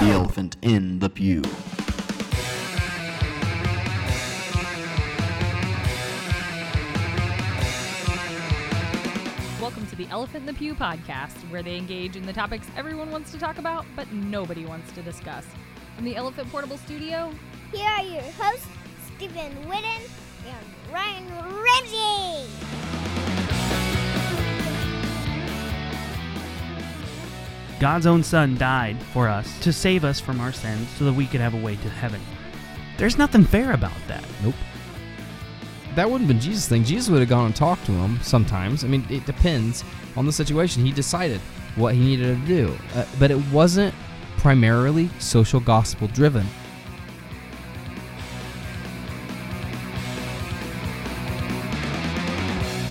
The elephant in the pew. Welcome to the Elephant in the Pew podcast, where they engage in the topics everyone wants to talk about, but nobody wants to discuss. From the Elephant Portable Studio, Here are your hosts, Stephen Whitten and Ryan Ramsey. God's own Son died for us to save us from our sins so that we could have a way to heaven. There's nothing fair about that. Nope. That wouldn't have been Jesus' thing. Jesus would have gone and talked to him sometimes. I mean, it depends on the situation. He decided what he needed to do. Uh, but it wasn't primarily social gospel driven.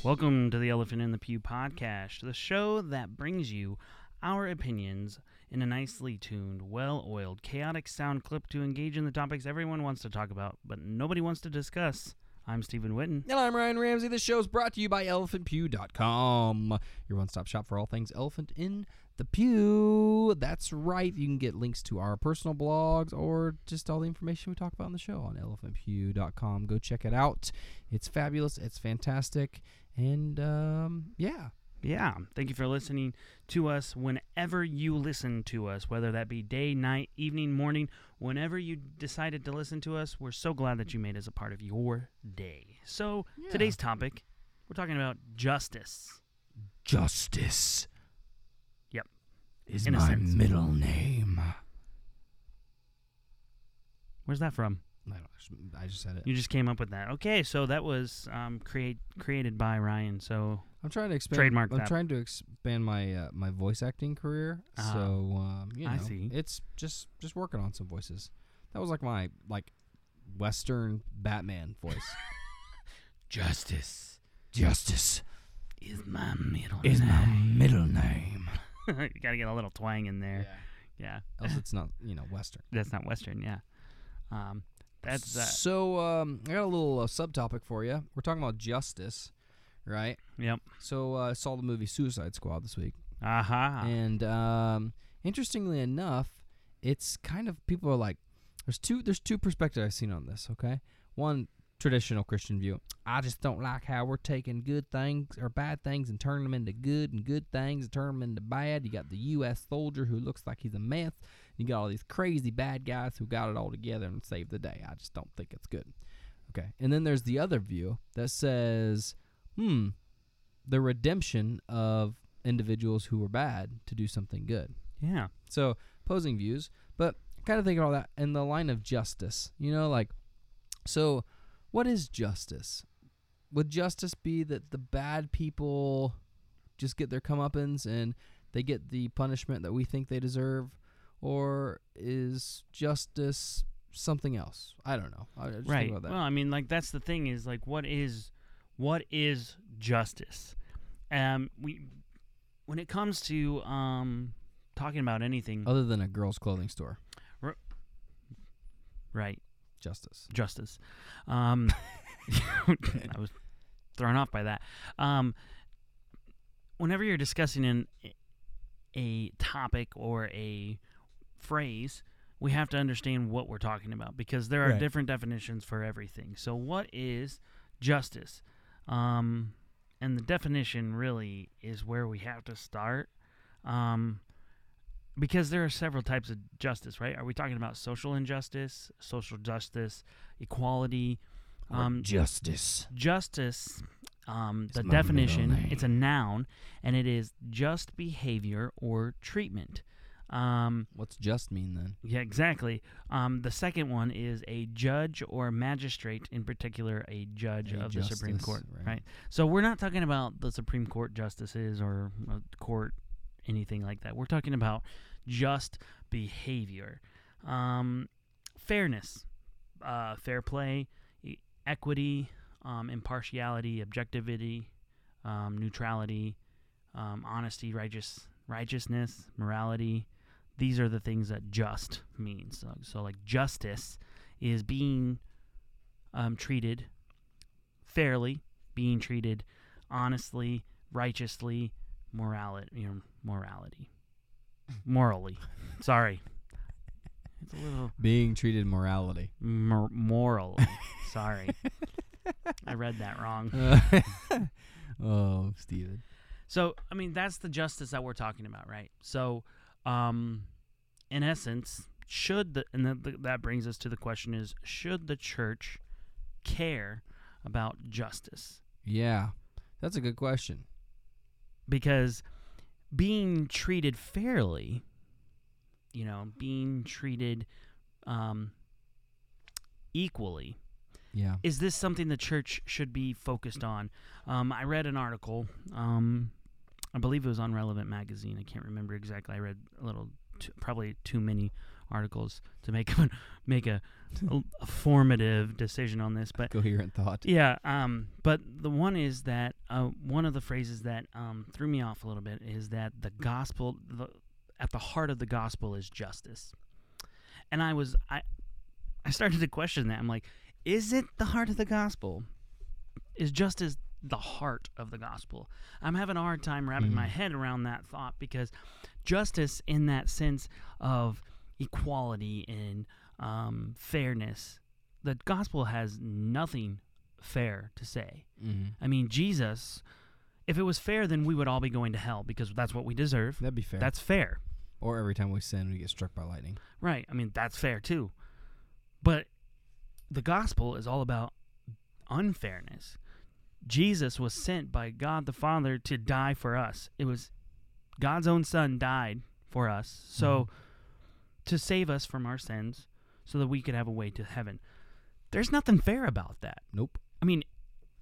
Welcome to the Elephant in the Pew podcast, the show that brings you our opinions in a nicely tuned, well oiled, chaotic sound clip to engage in the topics everyone wants to talk about, but nobody wants to discuss. I'm Stephen Witten. And I'm Ryan Ramsey. This show is brought to you by ElephantPew.com, your one stop shop for all things elephant in the pew. That's right. You can get links to our personal blogs or just all the information we talk about on the show on ElephantPew.com. Go check it out. It's fabulous. It's fantastic. And um, yeah, Yeah, thank you for listening to us whenever you listen to us, whether that be day, night, evening, morning, whenever you decided to listen to us. We're so glad that you made us a part of your day. So, Yeah. today's topic, we're talking about justice. Justice Yep. is In my middle name. Where's that from? I, don't, I just said it. You just came up with that. Okay, so that was um, create created by Ryan. So, I'm trying to expand. Trademark I'm that. trying to expand my uh, my voice acting career. Ah, so um, you know, I see. it's just just working on some voices. That was like my like Western Batman voice. Justice, justice is my middle is my name. middle name. you got to get a little twang in there. Yeah. Else it's not you know Western. That's not Western, yeah. Um, that's uh, so. Um, I got a little uh, subtopic for you. We're talking about justice, right? yep. So uh, I saw the movie Suicide Squad this week. Aha. And um, interestingly enough, it's kind of people are like, there's two there's two perspectives I've seen on this. Okay, one traditional Christian view. I just don't like how we're taking good things or bad things and turning them into good, and good things and turning them into bad. You got the U.S. soldier who looks like he's a meth. You got all these crazy bad guys who got it all together and saved the day. I just don't think it's good. Okay, and then there's the other view that says, hmm, the redemption of individuals who were bad to do something good. yeah. So opposing views, but kind of think about that in the line of justice. You know, like, so what is justice? Would justice be that the bad people just get their comeuppance and they get the punishment that we think they deserve, or is justice something else? I don't know. I I just think right. about that. Well, I mean, like that's the thing is like, what is, what is justice? Um, we, when it comes to um, talking about anything, Other than a girl's clothing store, right? justice. Justice. Um, I was thrown off by that. Um, whenever you're discussing an, a topic or a phrase, we have to understand what we're talking about because there are Right. different definitions for everything. So, what is justice? Um, and the definition really is where we have to start. Um, because there are several types of justice, right? Are we talking about social injustice, social justice, equality? Um, justice. justice um, the definition it's a noun and it is just behavior or treatment um, What's just mean then? yeah exactly um, the second one is a judge or magistrate in particular a judge A of the supreme justice, court right. right so we're not talking about the supreme court justices or uh, court anything like that we're talking about just behavior um, fairness uh, fair play e- equity um, impartiality objectivity um, neutrality um, honesty righteous righteousness morality these are the things that just means so, so like justice is being um, treated fairly being treated honestly righteously morality you know morality morally sorry It's a little Being treated morality. mor- moral. Sorry, I read that wrong. oh, Stephen. So, I mean, that's the justice that we're talking about, right? So, um, in essence, should the and that that brings us to the question: is should the church care about justice? Yeah, that's a good question. Because being treated fairly, you know, being treated um, equally, Yeah. is this something the church should be focused on? Um, I read an article. Um, I believe it was on Relevant Magazine. I can't remember exactly. I read a little, too, probably too many articles to make a, make a, a, a formative decision on this. But Coherent thought. yeah, um, but the one is that uh, one of the phrases that um, threw me off a little bit is that the gospel, the, at the heart of the gospel, is justice. And I was I, I started to question that. I'm like, is it the heart of the gospel? Is justice the heart of the gospel? I'm having a hard time wrapping my Mhm. head around that thought because justice, in that sense of equality and um, fairness, the gospel has nothing fair to say. Mm-hmm. I mean, Jesus, if it was fair, then we would all be going to hell because that's what we deserve. That'd be fair. That's fair. or every time we sin, we get struck by lightning. Right. I mean, that's fair too. But the gospel is all about unfairness. Jesus was sent by God the Father to die for us. It was God's own Son died for us. So mm-hmm. to save us from our sins so that we could have a way to heaven. There's nothing fair about that. Nope. I mean,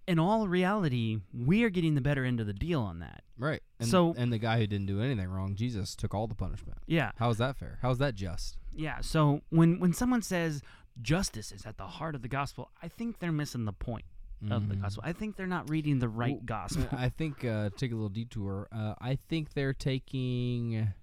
in all reality, we are getting the better end of the deal on that. Right. And, So- and the guy who didn't do anything wrong, Jesus, took all the punishment. Yeah. How is that fair? How is that just? Yeah, so when when someone says justice is at the heart of the gospel, I think they're missing the point of the Mhm. gospel. I think they're not reading the right Well, gospel. I think uh, take a little detour. Uh, I think they're taking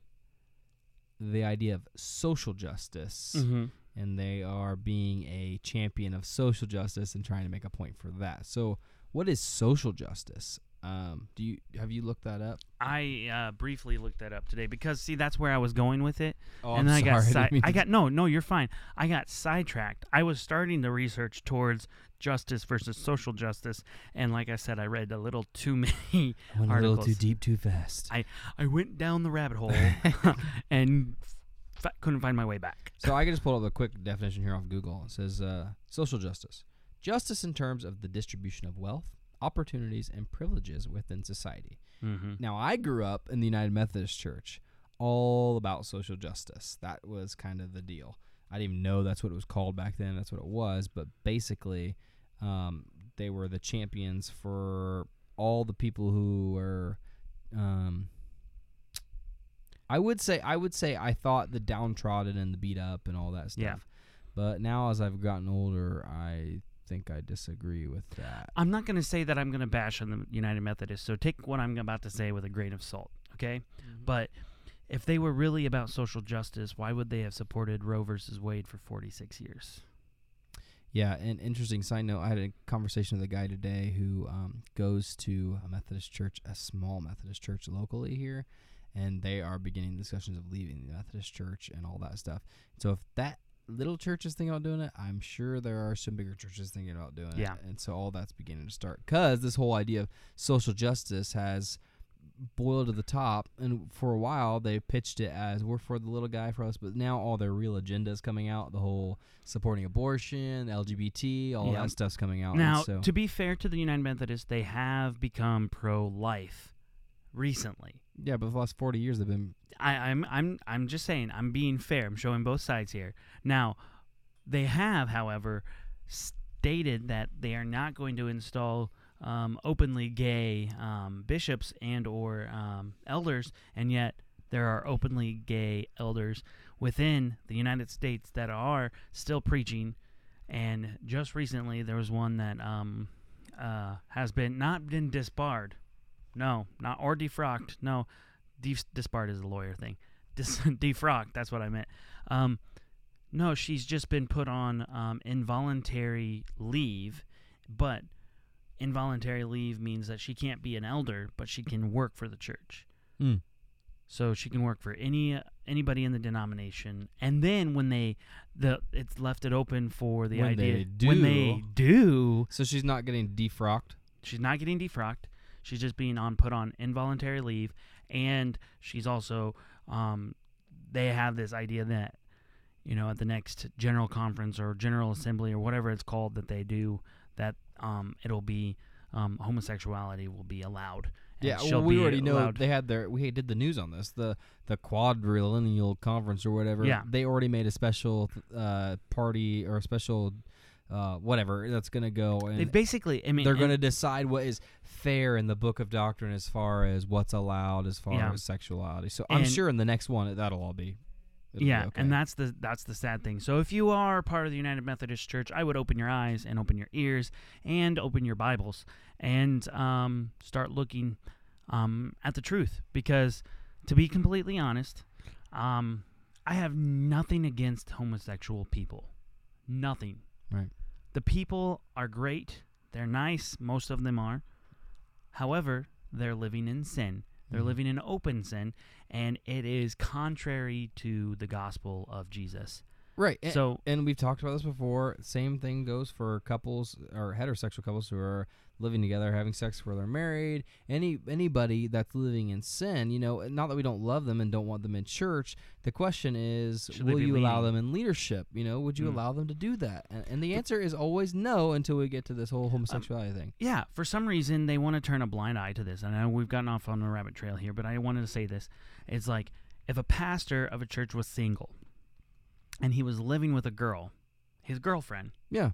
the idea of social justice hmm and they are being a champion of social justice and trying to make a point for that. So, what is social justice? Um, do you have you looked that up? I uh, briefly looked that up today because see that's where I was going with it, Oh, and then I got didn't si- mean I got no no you're fine. I got sidetracked. I was starting the research towards justice versus social justice, and like I said, I read a little too many. went a little too deep, too fast. I I went down the rabbit hole and f- couldn't find my way back. So I can just pull up a quick definition here off Google. It says uh, social justice: justice in terms of the distribution of wealth, opportunities, and privileges within society. Mm-hmm. Now, I grew up in the United Methodist Church, all about social justice. That was kind of the deal. I didn't even know that's what it was called back then. That's what it was. But basically, um, they were the champions for all the people who were. Um, I would say I would say I thought the downtrodden and the beat up and all that stuff. Yeah. But now as I've gotten older, I think I disagree with that. I'm not going to say that I'm going to bash on the United Methodist, so take what I'm about to say with a grain of salt, okay? But if they were really about social justice, why would they have supported Roe versus Wade for 46 years? Yeah, an interesting side note, I had a conversation with a guy today who um, goes to a Methodist church, a small Methodist church locally here, and they are beginning discussions of leaving the Methodist church and all that stuff. So if that little churches thinking about doing it, I'm sure there are some bigger churches thinking about doing Yeah. it. And so all that's beginning to start. Because this whole idea of social justice has boiled to the top and for a while they pitched it as we're for the little guy for us but now all their real agenda is coming out the whole supporting abortion lgbt all Yeah. that stuff's coming out and Now, so to be fair to the United Methodists, they have become pro-life recently. Yeah but the last 40 years they've been I, I'm I'm I'm just saying I'm being fair. I'm showing both sides here. Now, they have, however, stated that they are not going to install um, openly gay um, bishops and or um, elders, and yet there are openly gay elders within the United States that are still preaching. And just recently, there was one that um, uh, has been not been disbarred. No, not or defrocked. No, Def- disbarred is a lawyer thing. Dis- defrocked, that's what I meant. Um, no, she's just been put on um, involuntary leave, but involuntary leave means that she can't be an elder, but she can work for the church. Hmm. so she can work for any anybody in the denomination. And then when they the it's left it open for the When idea they when they do, So she's not getting defrocked. she's not getting defrocked. She's just being on put on involuntary leave, and she's also um, they have this idea that you know at the next general conference or general assembly or whatever it's called that they do that um, it'll be um, homosexuality will be allowed. Yeah, well, we already know allowed- they had their. We did the news on this. The the quadrillennial conference or whatever. Yeah. they already made a special uh, party or a special uh, whatever that's gonna go and They basically, I mean, they're going to decide what is fair in the book of doctrine as far as what's allowed as far Yeah. as sexuality. So I'm And- sure in the next one that'll all be. it'll be yeah, okay. and that's the that's the sad thing. So if you are part of the United Methodist Church, I would open your eyes and open your ears and open your Bibles and um, start looking um, at the truth. Because to be completely honest, um, I have nothing against homosexual people. Nothing. Right. The people are great. They're nice. Most of them are. However, they're living in sin. They're Mhm. living in open sin, and it is contrary to the gospel of Jesus. Right. And, So, and we've talked about this before. Same thing goes for couples or heterosexual couples who are living together, having sex where they're married. Any anybody that's living in sin, you know, not that we don't love them and don't want them in church. The question is, Should will you allow them in leadership? You know, would you Mm. allow them to do that? And, and the answer is always no until we get to this Um, whole homosexuality thing. yeah, for some reason they want to turn a blind eye to this. And I know we've gotten off on a rabbit trail here, but I wanted to say this. It's like if a pastor of a church was single and he was living with a girl, his girlfriend, Yeah.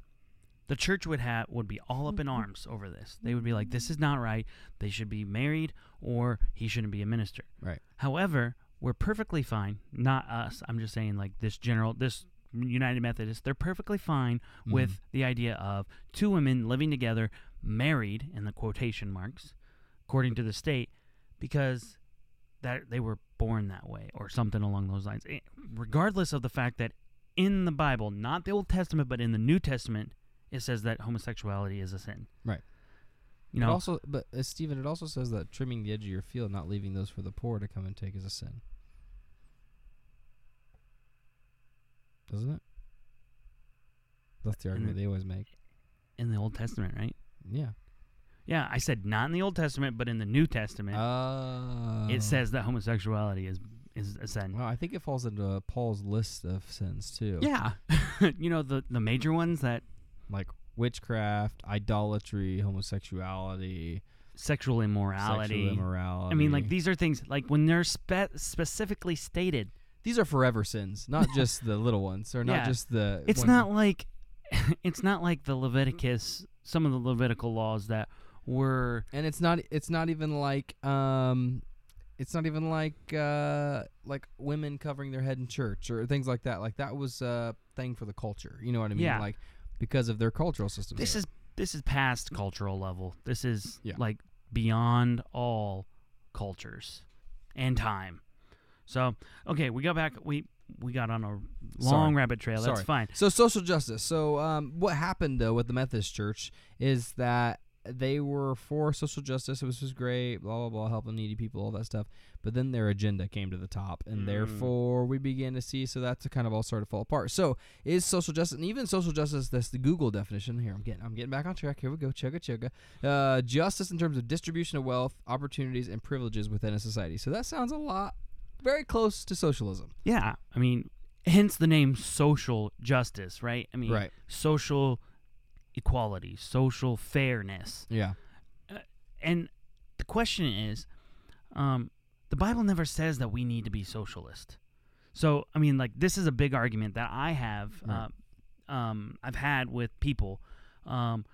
the church would have would be all up in mm-hmm. arms over this. They would be like, "This is not right. They should be married, or he shouldn't be a minister." Right. However, we're perfectly fine. Not us. I'm just saying, like this general, this United Methodist, they're perfectly fine mm-hmm. with the idea of two women living together, married in the quotation marks, according to the state, because that they were born that way or something along those lines. Eh, Regardless of the fact that in the Bible, not the Old Testament, but in the New Testament, it says that homosexuality is a sin. Right. You It know, also, but uh, Stephen, it also says that trimming the edge of your field, not leaving those for the poor to come and take, is a sin. Doesn't it? That's the argument the- they always make. in the Old Testament, right? Yeah. Yeah, I said not in the Old Testament, but in the New Testament, Uh, it says that homosexuality is is a sin. Well, I think it falls into Paul's list of sins too. Yeah, you know the the major ones that Like witchcraft, idolatry, homosexuality, sexual immorality. sexual immorality. I mean, like these are things like when they're spe- specifically stated. these are forever sins, not just the little ones, or not Yeah. just the. It's not like it's not like the Leviticus, some of the Levitical laws that were and it's not it's not even like um it's not even like uh like women covering their head in church or things like that like that was a thing for the culture you know what i mean Yeah. like because of their cultural system this is this is past cultural level. This is Yeah. like beyond all cultures and time. So okay, we got back. We we got on a long Sorry. rabbit trail. That's Sorry. fine. so social justice so um what happened though with the methodist church is that they were for social justice. It was just great, blah blah blah, helping needy people, all that stuff. But then their agenda came to the top, and Mm. therefore we began to see. So that's kind of all started to fall apart. So is social justice, and even social justice, that's the Google definition. Here, I'm getting, I'm getting back on track. Here we go, chugga chugga. Uh, justice in terms of distribution of wealth, opportunities, and privileges within a society. So that sounds a lot, very close to socialism. Yeah, I mean, hence the name social justice, right? I mean, Right. social equality, social fairness. Yeah. And the question is, um, the Bible never says that we need to be socialist. So, I mean, like this is a big argument that I have, Right. uh, um, I've had with people, um,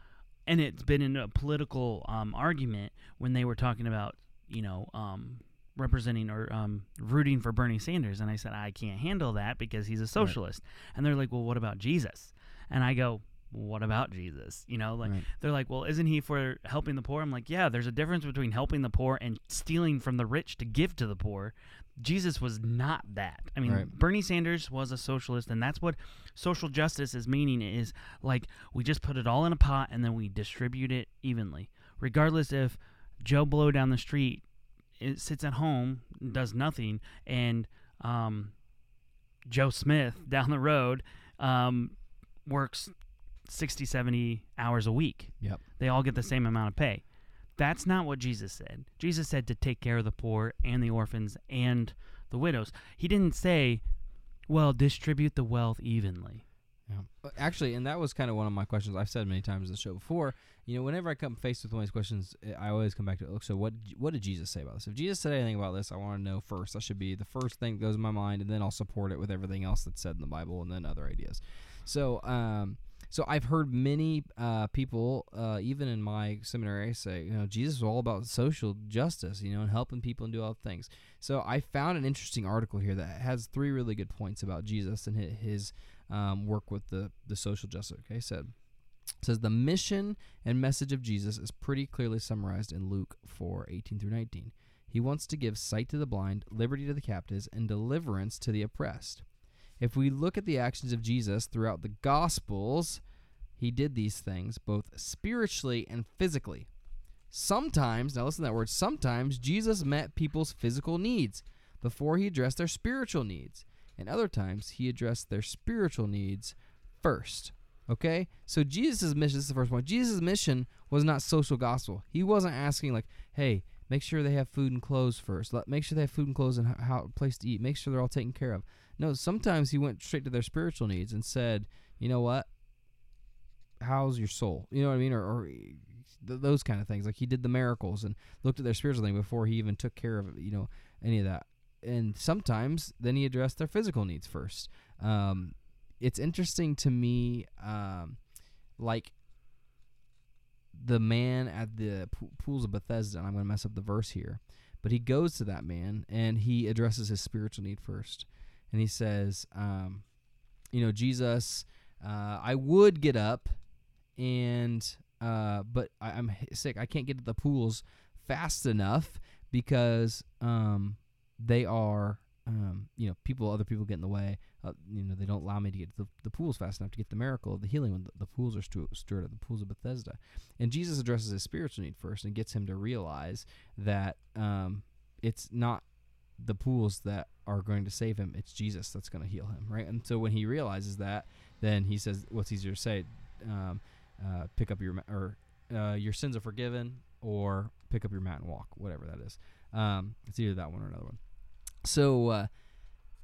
and it's been in a political um, argument when they were talking about, you know, um, representing or um, rooting for Bernie Sanders, and I said I can't handle that because he's a socialist, and they're like, well, what about Jesus? And I go, what about Jesus? You know, like Right. they're like, well, isn't he for helping the poor? I'm like, yeah, there's a difference between helping the poor and stealing from the rich to give to the poor. Jesus was not that. I mean, Right. Bernie Sanders was a socialist, and that's what social justice is meaning is like we just put it all in a pot and then we distribute it evenly, regardless if Joe Blow down the street it sits at home, does nothing, and um, Joe Smith down the road um, works 60, 70 hours a week. Yep. They all get the same amount of pay. That's not what Jesus said. Jesus said to take care of the poor and the orphans and the widows. He didn't say, well, distribute the wealth evenly. Yeah. Uh, Actually, and that was kind of one of my questions I've said many times in the show before. You know, whenever I come faced with one of these questions, uh, I always come back to, look, so what what did Jesus say about this? If Jesus said anything about this, I want to know first. That should be the first thing that goes in my mind, and then I'll support it with everything else that's said in the Bible and then other ideas. So, um, so I've heard many uh, people, uh, even in my seminary, say, you know, Jesus was all about social justice, you know, and helping people and do all things. So I found an interesting article here that has three really good points about Jesus and his um, work with the the social justice. Okay, said says the mission and message of Jesus is pretty clearly summarized in Luke 4, 18 through 19. He wants to give sight to the blind, liberty to the captives, and deliverance to the oppressed. If we look at the actions of Jesus throughout the Gospels, he did these things both spiritually and physically. Sometimes, now listen to that word, sometimes Jesus met people's physical needs before he addressed their spiritual needs. And other times, he addressed their spiritual needs first. Okay? So Jesus' mission, this is the first point. Jesus' mission was not social gospel. He wasn't asking, like, hey, make sure they have food and clothes first. Let, make sure they have food and clothes and h- how, place to eat. Make sure they're all taken care of. No, sometimes he went straight to their spiritual needs and said, you know what? How's your soul? You know what I mean? Or, or th- those kind of things. Like he did the miracles and looked at their spiritual thing before he even took care of, you know, any of that. And sometimes then he addressed their physical needs first. Um, it's interesting to me, um, like the man at the pools of Bethesda. And I'm going to mess up the verse here, but he goes to that man and he addresses his spiritual need first, and he says, um, "You know, Jesus, uh, I would get up, and uh, but I, I'm sick. I can't get to the pools fast enough because um, they are." Um, you know, people, other people get in the way. Uh, you know, they don't allow me to get to the, the pools fast enough to get the miracle of the healing when the, the pools are stu- stirred at the pools of Bethesda. And Jesus addresses his spiritual need first and gets him to realize that um, it's not the pools that are going to save him; it's Jesus that's going to heal him, right? And so when he realizes that, then he says, "What's easier to say? Um, uh, pick up your or uh, your sins are forgiven, or pick up your mat and walk, whatever that is. Um, it's either that one or another one." So uh,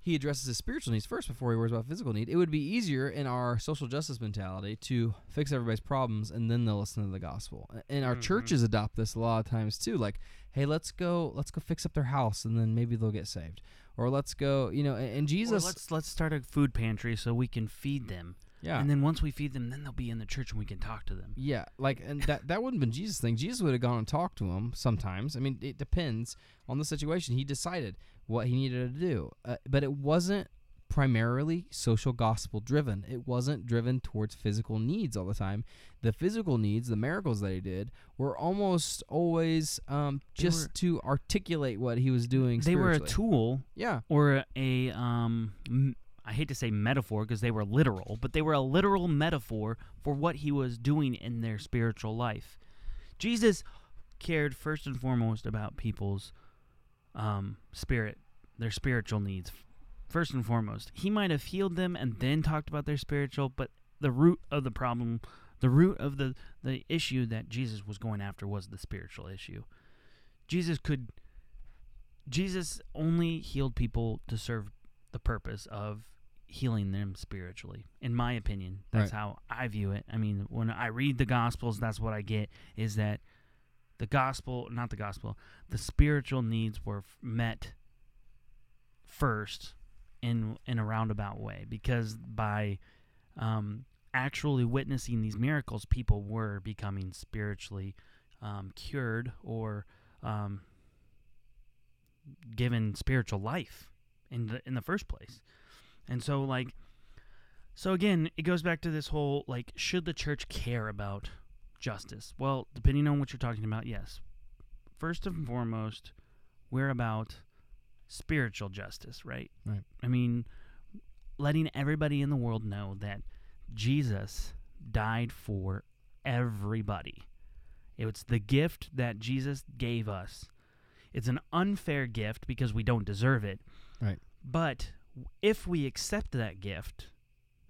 he addresses his spiritual needs first before he worries about physical need. It would be easier in our social justice mentality to fix everybody's problems and then they'll listen to the gospel. And our Mhm. churches adopt this a lot of times too. Like, hey, let's go, let's go fix up their house and then maybe they'll get saved. Or let's go, you know. And, and Or Jesus, let's let's start a food pantry so we can feed them. yeah, And then once we feed them, then they'll be in the church and we can talk to them. Yeah, like and that that wouldn't have been Jesus' thing. Jesus would have gone and talked to him sometimes. I mean, it depends on the situation. He decided what he needed to do, uh, but it wasn't primarily social gospel driven. It wasn't driven towards physical needs all the time. The physical needs, the miracles that he did, were almost always um, just were- to articulate what he was doing. They were a tool Yeah, or a um m- I hate to say metaphor because they were literal, but they were a literal metaphor for what he was doing in their spiritual life. Jesus cared first and foremost about people's um spirit, their spiritual needs. First and foremost, he might have healed them and then talked about their spiritual, but the root of the problem, the root of the the issue that Jesus was going after was the spiritual issue. Jesus could Jesus only healed people to serve the purpose of healing them spiritually. In my opinion, that's Right. how I view it. I mean, when I read the gospels, that's what I get is that the gospel, not the gospel, the spiritual needs were f- met first in in a roundabout way because by um, actually witnessing these miracles, people were becoming spiritually um, cured or um, given spiritual life in the in the first place. And so like so again, it goes back to this whole like should the church care about justice? Well, depending on what you're talking about, yes. First and foremost, we're about spiritual justice, right? Right. I mean, letting everybody in the world know that Jesus died for everybody. It's the gift that Jesus gave us It's an unfair gift because we don't deserve it. Right. But if we accept that gift,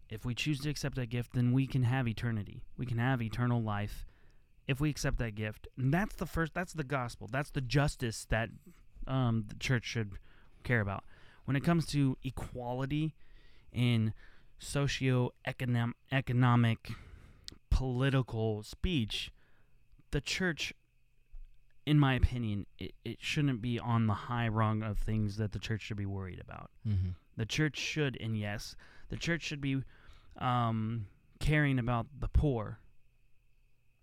if we choose to accept that gift, then we can have eternity. We can have eternal life if we accept that gift. And that's the first that's the gospel. That's the justice that um, the church should care about. When it comes to equality in socio-economic economic political speech, the church in my opinion, it, it shouldn't be on the high rung of things that the church should be worried about. Mm-hmm. The church should, and yes, the church should be um, caring about the poor.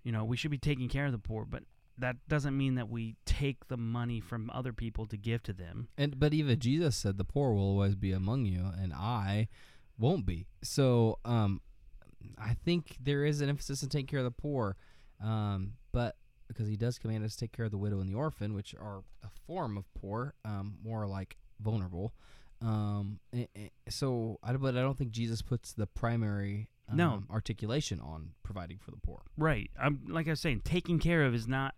You know, we should be taking care of the poor, but that doesn't mean that we take the money from other people to give to them. And but even Jesus said the poor will always be among you, and I won't be. So um, I think there is an emphasis on taking care of the poor, um, but because he does command us to take care of the widow and the orphan, which are a form of poor, um, more like vulnerable. Um, so I but I don't think Jesus puts the primary um, No. articulation on providing for the poor. Right. I'm like I was saying, taking care of is not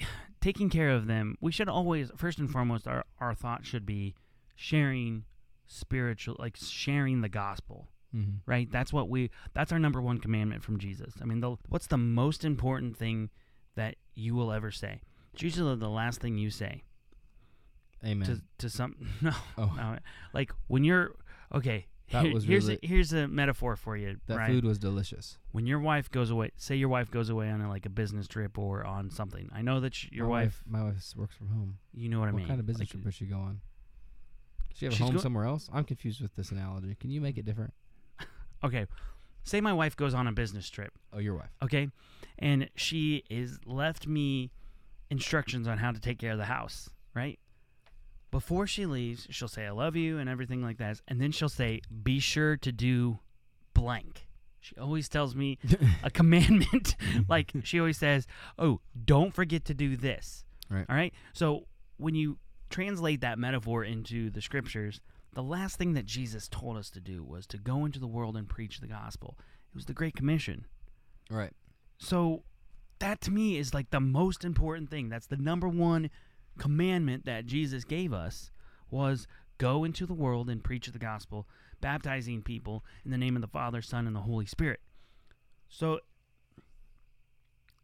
taking care of them. We should always first and foremost our our thought should be sharing spiritual like sharing the gospel. Mm-hmm. Right? That's what we that's our number one commandment from Jesus. I mean, the, what's the most important thing that you will ever say? It's usually the last thing you say Amen. to to some no, Oh. no like when you're okay That was here's really- a, here's a metaphor for you that food was delicious. when your wife goes away say your wife goes away on a, like a business trip or on something i know that sh- your my wife, my wife works from home. you know what i mean. what kind of business Like, trip does she go on? Does she have a home go- somewhere else? I'm confused with this analogy. Can you make it different? okay say my wife goes on a business trip Oh, your wife. okay and she is left me instructions on how to take care of the house right before she leaves she'll say i love you and everything like that. And then she'll say be sure to do blank. She always tells me a commandment. Like she always says oh don't forget to do this. Right. all right? So when you translate that metaphor into the scriptures the last thing that jesus told us to do was to go into the world and preach the gospel. It was the great commission. Right. so that to me is like the most important thing. That's the number one commandment that Jesus gave us was go into the world and preach the gospel, baptizing people in the name of the Father, Son, and the Holy Spirit. So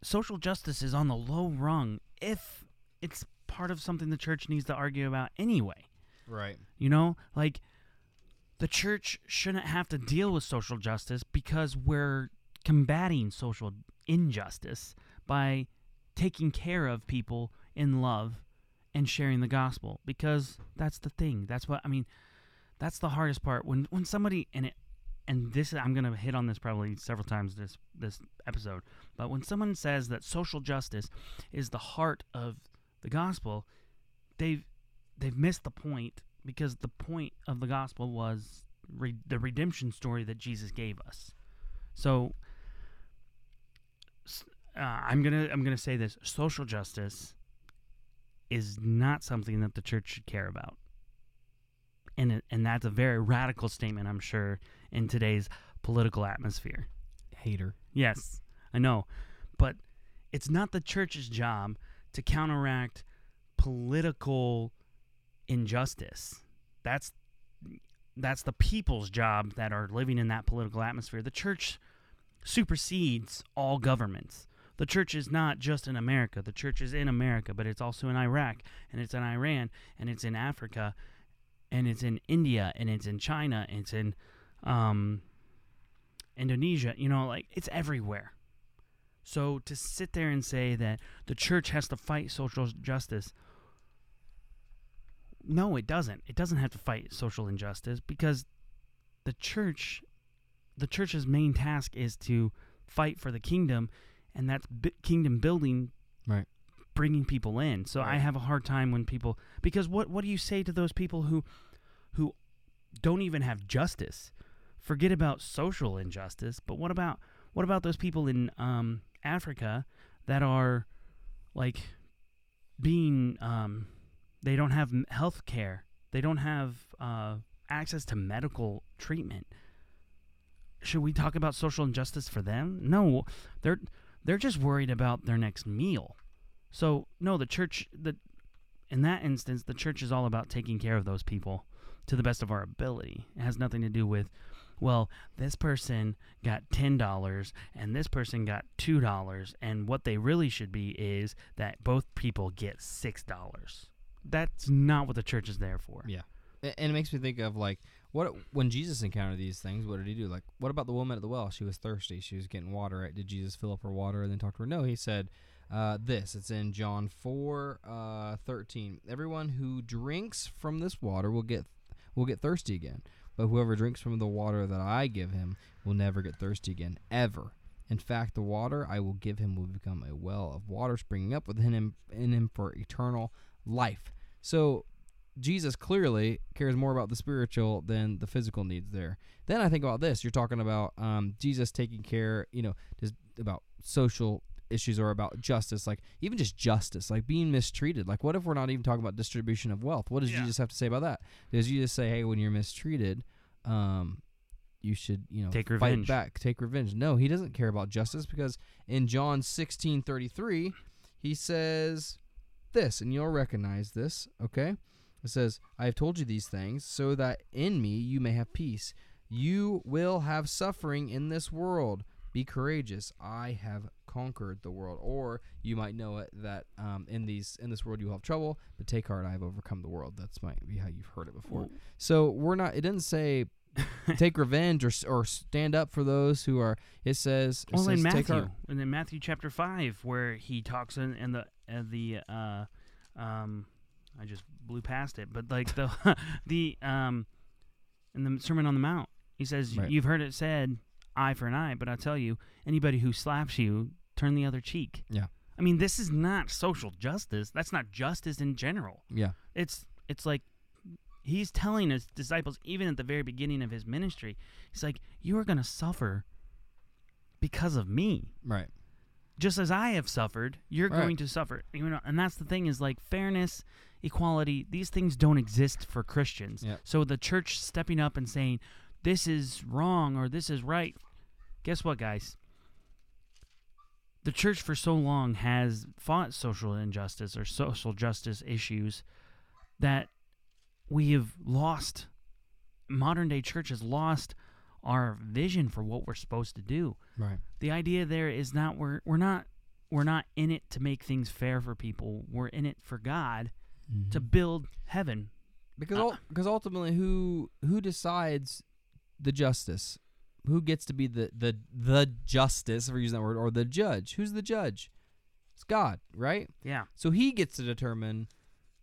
social justice is on the low rung if it's part of something the church needs to argue about anyway. Right. You know, like the church shouldn't have to deal with social justice because we're combating social injustice by taking care of people in love and sharing the gospel because that's the thing. That's what I mean. That's the hardest part when when somebody and it and this I'm going to hit on this probably several times this this episode. But when someone says that social justice is the heart of the gospel, they've they've missed the point because the point of the gospel was re- the redemption story that Jesus gave us. So uh, I'm gonna I'm gonna say this: social justice is not something that the church should care about, and it, and that's a very radical statement, I'm sure, in today's political atmosphere. Hater. Yes, I know. But it's not the church's job to counteract political injustice. That's that's the people's job that are living in that political atmosphere. The church supersedes all governments. The church is not just in America. The church is in America, but it's also in Iraq, and it's in Iran, and it's in Africa, and it's in India, and it's in China, and it's in um, Indonesia. You know, like it's everywhere. So to sit there and say that the church has to fight social justice, no, it doesn't. It doesn't have to fight social injustice because the church, the church's main task is to fight for the kingdom, and that's bi- kingdom building, Right. bringing people in. So I have a hard time when people because what what do you say to those people who who don't even have justice? Forget about social injustice, but what about what about those people in um, Africa that are like being um, they don't have health care, they don't have uh, access to medical treatment. Should we talk about social injustice for them? No, they're they're just worried about their next meal. So no, the church the in that instance, the church is all about taking care of those people to the best of our ability. It has nothing to do with, well, this person got $10 and this person got $2, and what they really should be is that both people get $6. That's not what the church is there for. Yeah. And it makes me think of like what when Jesus encountered these things, what did he do? Like what about the woman at the well? She was thirsty. She was getting water, right? Did Jesus fill up her water and then talk to her? No, he said uh, this. It's in John 4 uh, 13. Everyone who drinks from this water will get will get thirsty again. But whoever drinks from the water that I give him will never get thirsty again, ever. In fact, the water I will give him will become a well of water springing up within him in him for eternal life. So Jesus clearly cares more about the spiritual than the physical needs there. Then I think about this. You're talking about um, Jesus taking care, you know, just about social issues or about justice, like even just justice, like being mistreated. Like, what if we're not even talking about distribution of wealth? What does Yeah. Jesus have to say about that? Does Jesus say, hey, when you're mistreated, um, you should, you know, Take fight revenge. back, take revenge? No, he doesn't care about justice because in John 16 33, he says this, and you'll recognize this, okay? It says, I have told you these things so that in me you may have peace. You will have suffering in this world. Be courageous. I have conquered the world. Or you might know it that um, in these in this world you will have trouble, but take heart, I have overcome the world. That's might be how you've heard it before. Well- So we're not. It didn't say take revenge or or stand up for those who are. It says. It Well, in says, take Matthew, heart. and in Matthew chapter five, where he talks in, in the uh, the uh, um, I just blew past it, but like the the um, in the Sermon on the Mount, he says, Right. "You've heard it said, eye for an eye, but I tell you, anybody who slaps you, turn the other cheek." Yeah. I mean, this is not social justice. That's not justice in general. Yeah. It's it's like he's telling his disciples, even at the very beginning of his ministry, he's like, "You are going to suffer because of me." Right. Just as I have suffered, you're Right. going to suffer. You know, and that's the thing is like fairness, equality. These things don't exist for Christians. Yep. So the church stepping up and saying this is wrong or this is right. Guess what, guys? The church for so long has fought social injustice or social justice issues that we have lost. Modern day church has lost our vision for what we're supposed to do Right. the idea there is not we're we're not we're not in it to make things fair for people. We're in it for God to build heaven. because Uh, because ultimately who who decides the justice who gets to be the the the justice if we're using that word or the judge who's the judge it's god right Yeah. so he gets to determine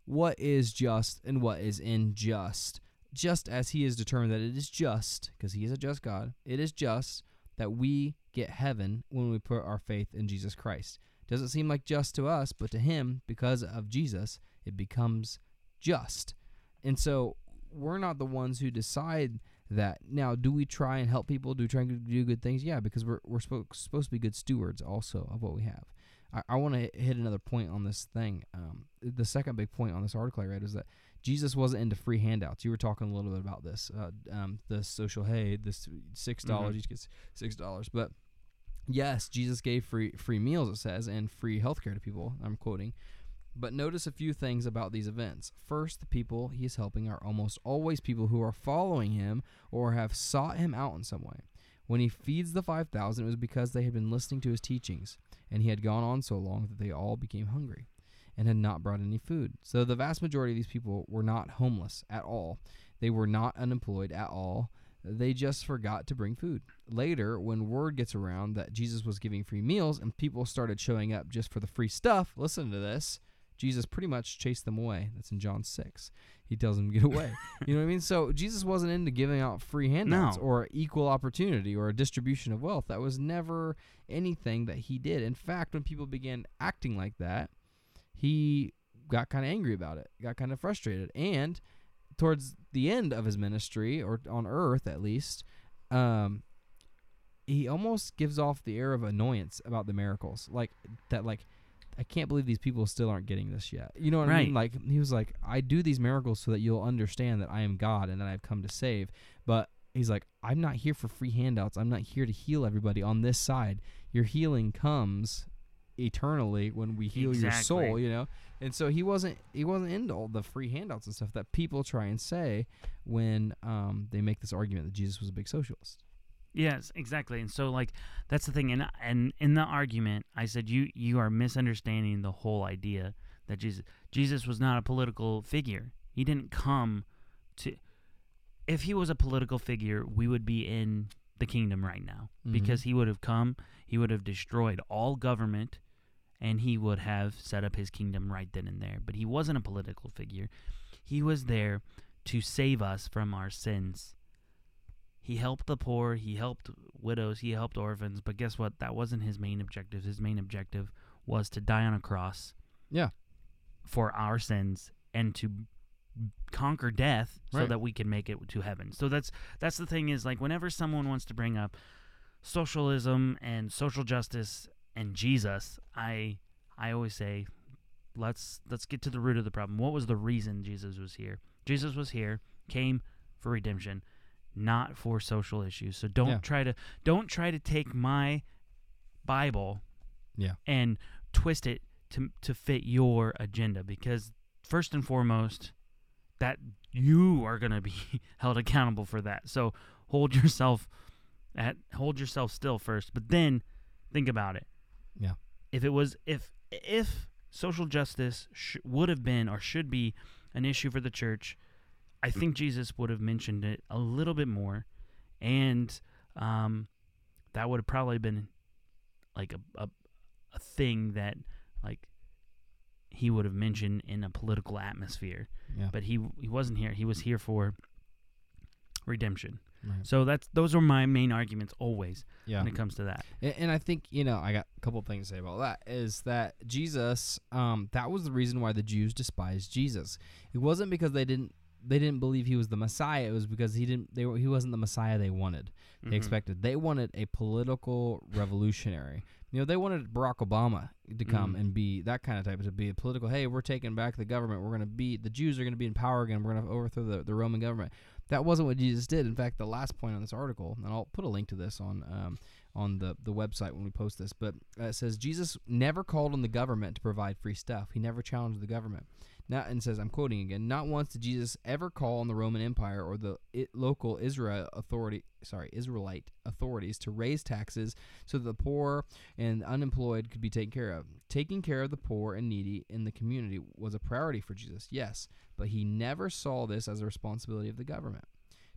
what is just and what is unjust just as he has determined that it is just because he is a just god it is just that we get heaven when we put our faith in jesus christ doesn't seem like just to us but to him because of jesus it becomes just and so we're not the ones who decide that. Now, do we try and help people? Do we try and do good things? Yeah, because we're we're supposed to be good stewards also of what we have. I, I want to hit another point on this thing. Um, the second big point on this article I read is that Jesus wasn't into free handouts. You were talking a little bit about this, uh, um, the social hey, this six dollars Mhm. each gets six dollars, but yes, Jesus gave free free meals. It says and free healthcare to people. I'm quoting. But notice a few things about these events. First, the people he is helping are almost always people who are following him or have sought him out in some way. When he feeds the 5,000, it was because they had been listening to his teachings, and he had gone on so long that they all became hungry and had not brought any food. So the vast majority of these people were not homeless at all. They were not unemployed at all. They just forgot to bring food. Later, when word gets around that Jesus was giving free meals and people started showing up just for the free stuff, listen to this. Jesus pretty much chased them away. That's in John 6. He tells them to get away. you know what I mean? So Jesus wasn't into giving out free handouts No. or equal opportunity or a distribution of wealth. That was never anything that he did. In fact, when people began acting like that, he got kind of angry about it, got kind of frustrated. And towards the end of his ministry, or on earth at least, um, he almost gives off the air of annoyance about the miracles. Like, that, like, I can't believe these people still aren't getting this yet. You know what I mean? Like he was like, I do these miracles so that you'll understand that I am God and that I've come to save. But he's like, I'm not here for free handouts. I'm not here to heal everybody on this side. Your healing comes eternally when we heal your soul, you know. And so he wasn't he wasn't into all the free handouts and stuff that people try and say when um, they make this argument that Jesus was a big socialist. Yes, exactly. And so like that's the thing and and in the argument I said you you are misunderstanding the whole idea that Jesus Jesus was not a political figure. He didn't come to if he was a political figure, we would be in the kingdom right now Mhm. because he would have come, he would have destroyed all government and he would have set up his kingdom right then and there. But he wasn't a political figure. He was there to save us from our sins. He helped the poor, he helped widows, he helped orphans, but guess what? That wasn't his main objective. His main objective was to die on a cross Yeah. for our sins and to conquer death so that we can make it to heaven. So that's that's the thing is like whenever someone wants to bring up socialism and social justice and Jesus, I I always say let's let's get to the root of the problem. What was the reason Jesus was here? Jesus was here, came for redemption, not for social issues. So don't Yeah. try to don't try to take my Bible Yeah. and twist it to to fit your agenda because first and foremost that you are going to be held accountable for that. So hold yourself at hold yourself still first, but then think about it. Yeah. If it was if if social justice sh- would have been or should be an issue for the church, I think Jesus would have mentioned it a little bit more, and um, that would have probably been like a, a a thing that like he would have mentioned in a political atmosphere. Yeah. But he he wasn't here. He was here for redemption. Right. So that's those are my main arguments always Yeah. when it comes to that. And, and I think you know I got a couple things to say about that. Is that Jesus? Um, that was the reason why the Jews despised Jesus. It wasn't because they didn't they didn't believe he was the Messiah. It was because he didn't they were, he wasn't the Messiah they wanted. They Mhm. expected. They wanted a political revolutionary. You know, they wanted Barack Obama to come Mhm. and be that kind of type to be a political. Hey, we're taking back the government. We're going to be the Jews are going to be in power again. We're going to overthrow the, the Roman government. That wasn't what Jesus did. In fact, the last point on this article, and I'll put a link to this on um, on the the website when we post this, but uh, it says Jesus never called on the government to provide free stuff. He never challenged the government. Now, and says, I'm quoting again, not once did Jesus ever call on the Roman Empire or the i local Israel authority, sorry, Israelite authorities to raise taxes so that the poor and unemployed could be taken care of. Taking care of the poor and needy in the community was a priority for Jesus, yes, but he never saw this as a responsibility of the government.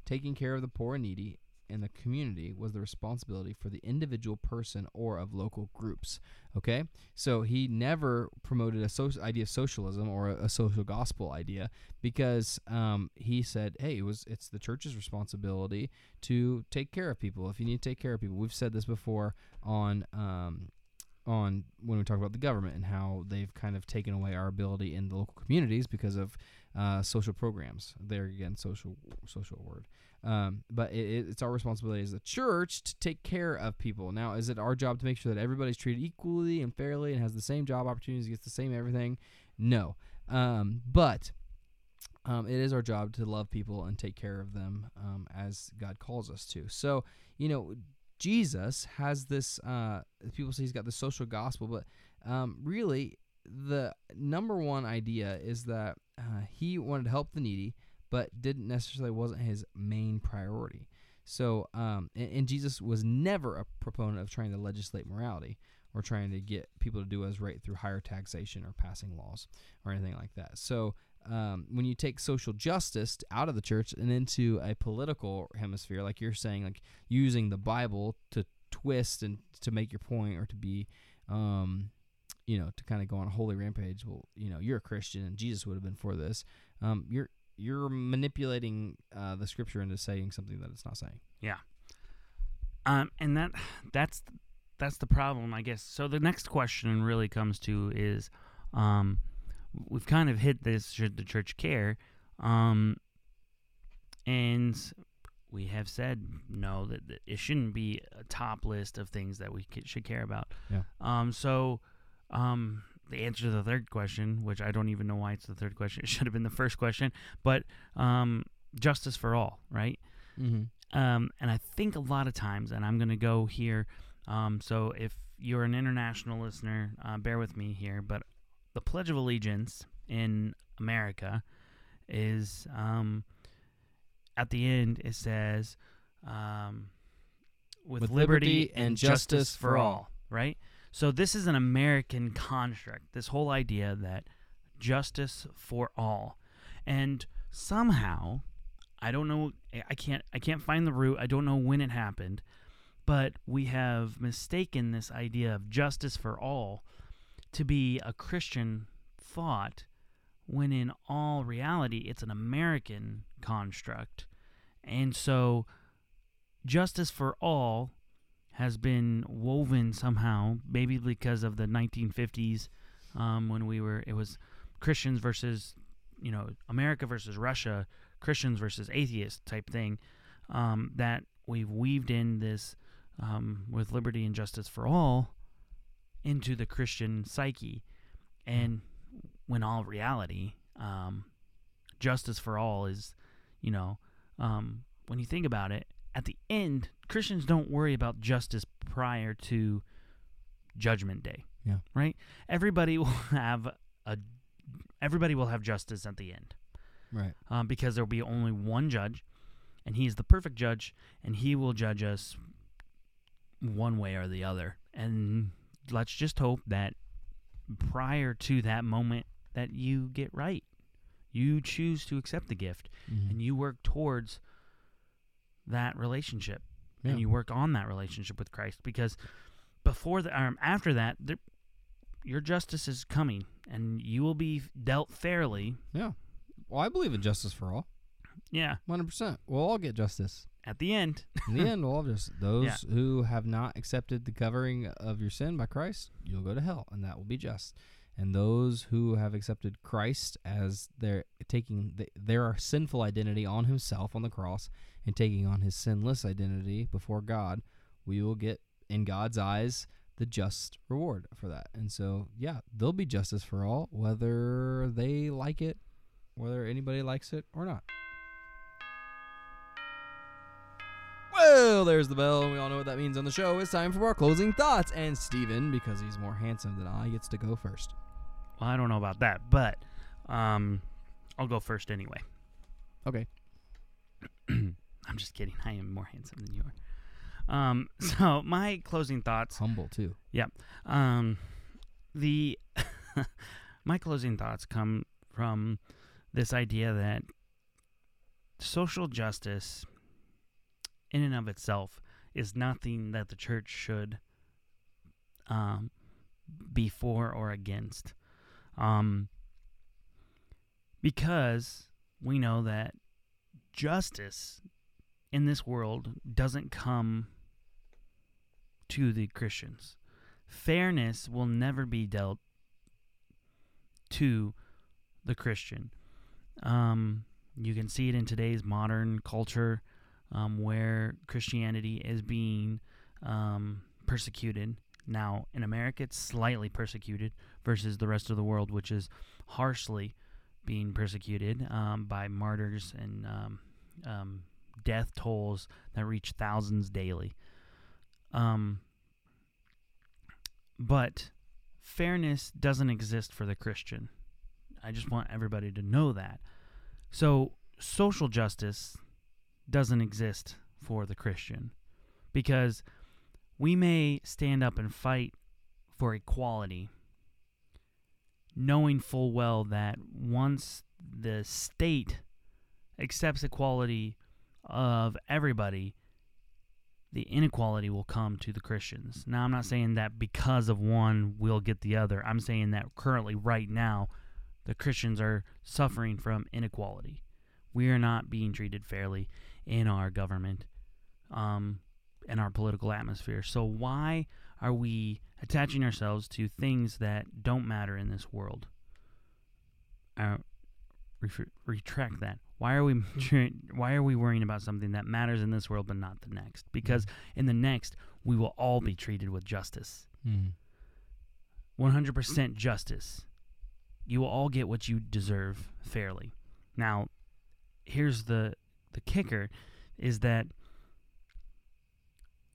Taking care of the poor and needy in the community was the responsibility for the individual person or of local groups. Okay, so he never promoted a social idea of socialism or a, a social gospel idea because um, he said, "Hey, it was it's the church's responsibility to take care of people. If you need to take care of people, we've said this before on." Um, on when we talk about the government and how they've kind of taken away our ability in the local communities because of uh, social programs. There again, social social word. Um, but it, it, it's our responsibility as a church to take care of people. Now, is it our job to make sure that everybody's treated equally and fairly and has the same job opportunities, gets the same everything? No. Um, but um, it is our job to love people and take care of them um, as God calls us to. So, you know, Jesus has this. Uh, people say he's got the social gospel, but um, really, the number one idea is that uh, he wanted to help the needy, but didn't necessarily wasn't his main priority. So, um, and, and Jesus was never a proponent of trying to legislate morality or trying to get people to do is right through higher taxation or passing laws or anything like that. So, um, when you take social justice out of the church and into a political hemisphere, like you're saying, like using the Bible to twist and to make your point or to be, um, you know, to kind of go on a holy rampage. Well, you know, you're a Christian and Jesus would have been for this. Um, you're you're manipulating uh, the scripture into saying something that it's not saying. Yeah. Um, and that that's that's the problem, I guess. So the next question really comes to is, um, we've kind of hit this: should the church care? Um, and we have said no that, that it shouldn't be a top list of things that we should care about. Yeah. Um. So, um, the answer to the third question, which I don't even know why it's the third question, it should have been the first question, but um, justice for all, right? Mm-hmm. Um, and I think a lot of times, and I'm going to go here. Um, so if you're an international listener, uh, bear with me here, but the Pledge of Allegiance in America is um, at the end. It says, um, "With, With liberty, and justice for all." Right. So this is an American construct. This whole idea that justice for all, and somehow, I don't know. I can't. I can't find the root. I don't know when it happened, but we have mistaken this idea of justice for all to be a Christian thought when in all reality it's an American construct. And so justice for all has been woven somehow, maybe because of the 1950s um, when we were, it was Christians versus, you know, America versus Russia, Christians versus atheists type thing, um, that we've weaved in this um, with liberty and justice for all into the Christian psyche. And when all reality, um, justice for all is, you know, um, when you think about it, at the end, Christians don't worry about justice prior to Judgment Day. Yeah. Right. Everybody will have a. Everybody will have justice at the end, Right. um, because there will be only one judge, and he's the perfect judge, and he will judge us one way or the other. And let's just hope that prior to that moment that you get right. You choose to accept the gift Mhm. and you work towards that relationship Yeah. and you work on that relationship with Christ because before the um, after that there, your justice is coming and you will be dealt fairly. Yeah. Well, I believe in justice for all. Yeah, 100%. We'll all get justice. at the end. In the end, we'll all just those Yeah. who have not accepted the covering of your sin by Christ, you'll go to hell, and that will be just. And those who have accepted Christ as their taking the, their sinful identity on Himself on the cross and taking on His sinless identity before God, we will get in God's eyes the just reward for that. And so, yeah, there'll be justice for all, whether they like it, whether anybody likes it or not. Well, there's the bell, we all know what that means on the show. It's time for our closing thoughts. And Stephen, because he's more handsome than I, gets to go first. Well, I don't know about that, but um, I'll go first anyway. Okay. I'm just kidding. I am more handsome than you are. Um, so my closing thoughts. Humble, too. Um, the my closing thoughts come from this idea that social justice, in and of itself, is nothing that the church should um, be for or against, um, because we know that justice in this world doesn't come to the Christians. Fairness will never be dealt to the Christian. Um, you can see it in today's modern culture um, where Christianity is being um, persecuted. Now, in America, it's slightly persecuted versus the rest of the world, which is harshly being persecuted um, by martyrs and um, um, death tolls that reach thousands daily. Um, but fairness doesn't exist for the Christian. I just want everybody to know that. So, social justice doesn't exist for the Christian because we may stand up and fight for equality, knowing full well that once the state accepts equality of everybody, the inequality will come to the Christians. Now, I'm not saying that because of one we'll get the other. I'm saying that currently, right now, the Christians are suffering from inequality. We are not being treated fairly in our government, um, in our political atmosphere. So, why are we attaching ourselves to things that don't matter in this world? Uh, ref- retract that. Why are we why are we worrying about something that matters in this world but not the next? Because in the next we will all be treated with justice. Mm. 100% justice. You will all get what you deserve fairly. Now, here's the the kicker is that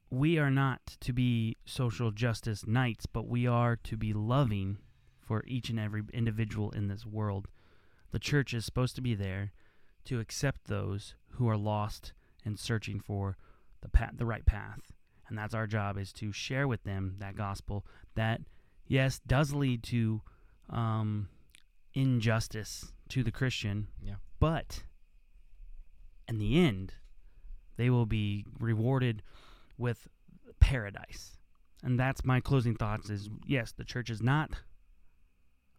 we are not to be social justice knights, but we are to be loving for each and every individual in this world. The church is supposed to be there to accept those who are lost and searching for the path, the right path. And that's our job is to share with them that gospel that yes does lead to um, injustice to the Christian, Yeah. but in the end, they will be rewarded with paradise. And that's my closing thoughts is yes, the church is not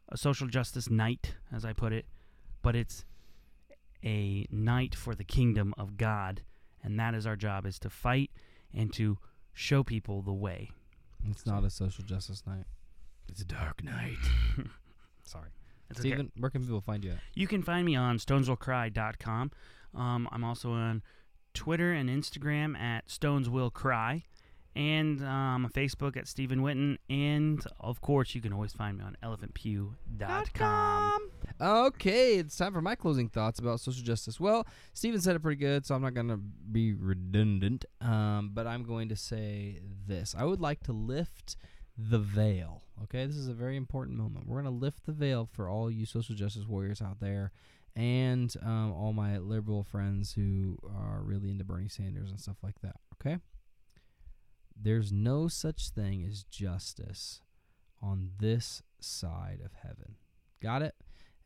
a social justice knight, as I put it, but it's a knight for the kingdom of God. And that is our job is to fight and to show people the way. It's not a social justice knight. It's a dark knight. Sorry. It's okay. Where can people find you at? You can find me on stoneswillcry.com. Um, I'm also on Twitter and Instagram at stoneswillcry. And um, Facebook at Stephen Witten. And, of course, you can always find me on elephantpew.com. Okay, it's time for my closing thoughts about social justice. Well, Stephen said it pretty good, so I'm not going to be redundant. Um, but I'm going to say this I would like to lift the veil. Okay, this is a very important moment. We're going to lift the veil for all you social justice warriors out there and um, all my liberal friends who are really into Bernie Sanders and stuff like that. Okay? There's no such thing as justice on this side of heaven. Got it?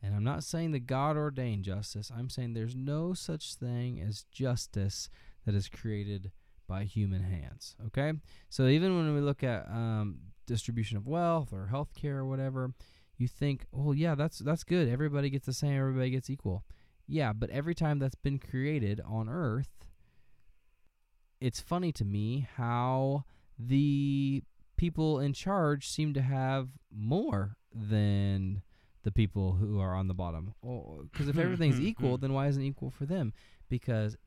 And I'm not saying that God ordained justice. I'm saying there's no such thing as justice that is created by human hands. Okay? So even when we look at um, distribution of wealth or healthcare or whatever, you think, oh yeah, that's that's good. Everybody gets the same. Everybody gets equal. Yeah, but every time that's been created on Earth, it's funny to me how the people in charge seem to have more than the people who are on the bottom. Oh, because if hmm, everything's hmm, equal, hmm. then why isn't equal for them? Because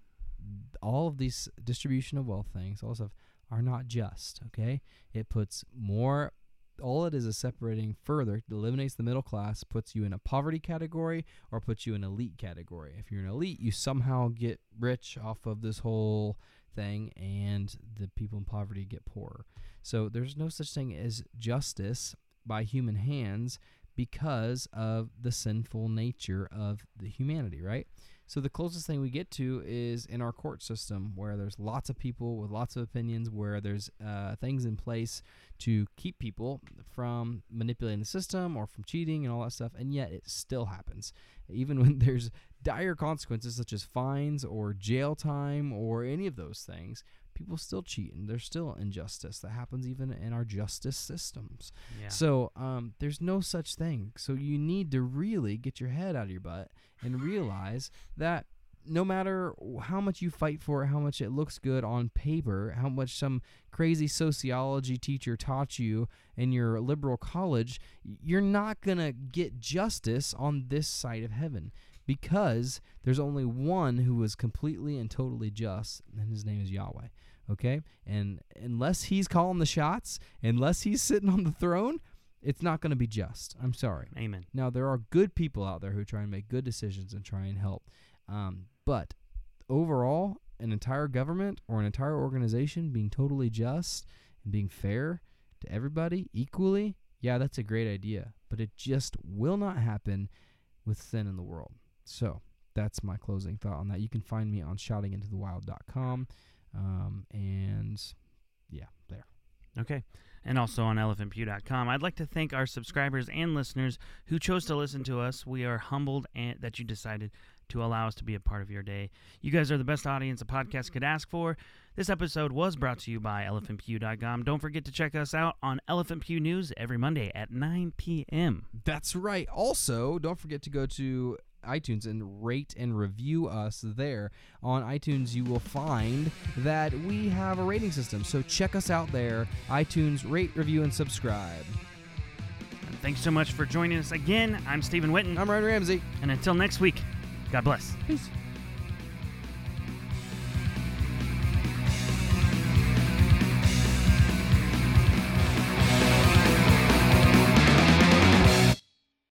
all of these distribution of wealth things, all this stuff, are not just. Okay, it puts more. All it is is separating further. It eliminates the middle class, puts you in a poverty category, or puts you in elite category. If you're an elite, you somehow get rich off of this whole thing, and the people in poverty get poorer. So there's no such thing as justice by human hands because of the sinful nature of the humanity, right? So the closest thing we get to is in our court system, where there's lots of people with lots of opinions, where there's uh, things in place to keep people from manipulating the system or from cheating and all that stuff, and yet it still happens, even when there's dire consequences such as fines or jail time or any of those things. People still cheat, and there's still injustice that happens even in our justice systems. Yeah. So um, there's no such thing. So you need to really get your head out of your butt and realize that no matter how much you fight for it, how much it looks good on paper, how much some crazy sociology teacher taught you in your liberal college, you're not going to get justice on this side of heaven because there's only one who is completely and totally just, and his name is Yahweh. Okay? And unless he's calling the shots, unless he's sitting on the throne, it's not going to be just. I'm sorry. Amen. Now, there are good people out there who try and make good decisions and try and help. Um, but overall, an entire government or an entire organization being totally just and being fair to everybody equally, yeah, that's a great idea. But it just will not happen with sin in the world. So that's my closing thought on that. You can find me on shoutingintothewild.com. Um, and yeah, there. Okay. And also on elephantpew.com. I'd like to thank our subscribers and listeners who chose to listen to us. We are humbled and that you decided to allow us to be a part of your day. You guys are the best audience a podcast could ask for. This episode was brought to you by elephantpew.com. Don't forget to check us out on Elephant Pew News every Monday at 9 p.m. That's right. Also, don't forget to go to iTunes and rate and review us there. On iTunes, you will find that we have a rating system. So check us out there. iTunes, rate, review, and subscribe. And thanks so much for joining us again. I'm Stephen Witten. I'm Ryan Ramsey. And until next week, God bless. Peace.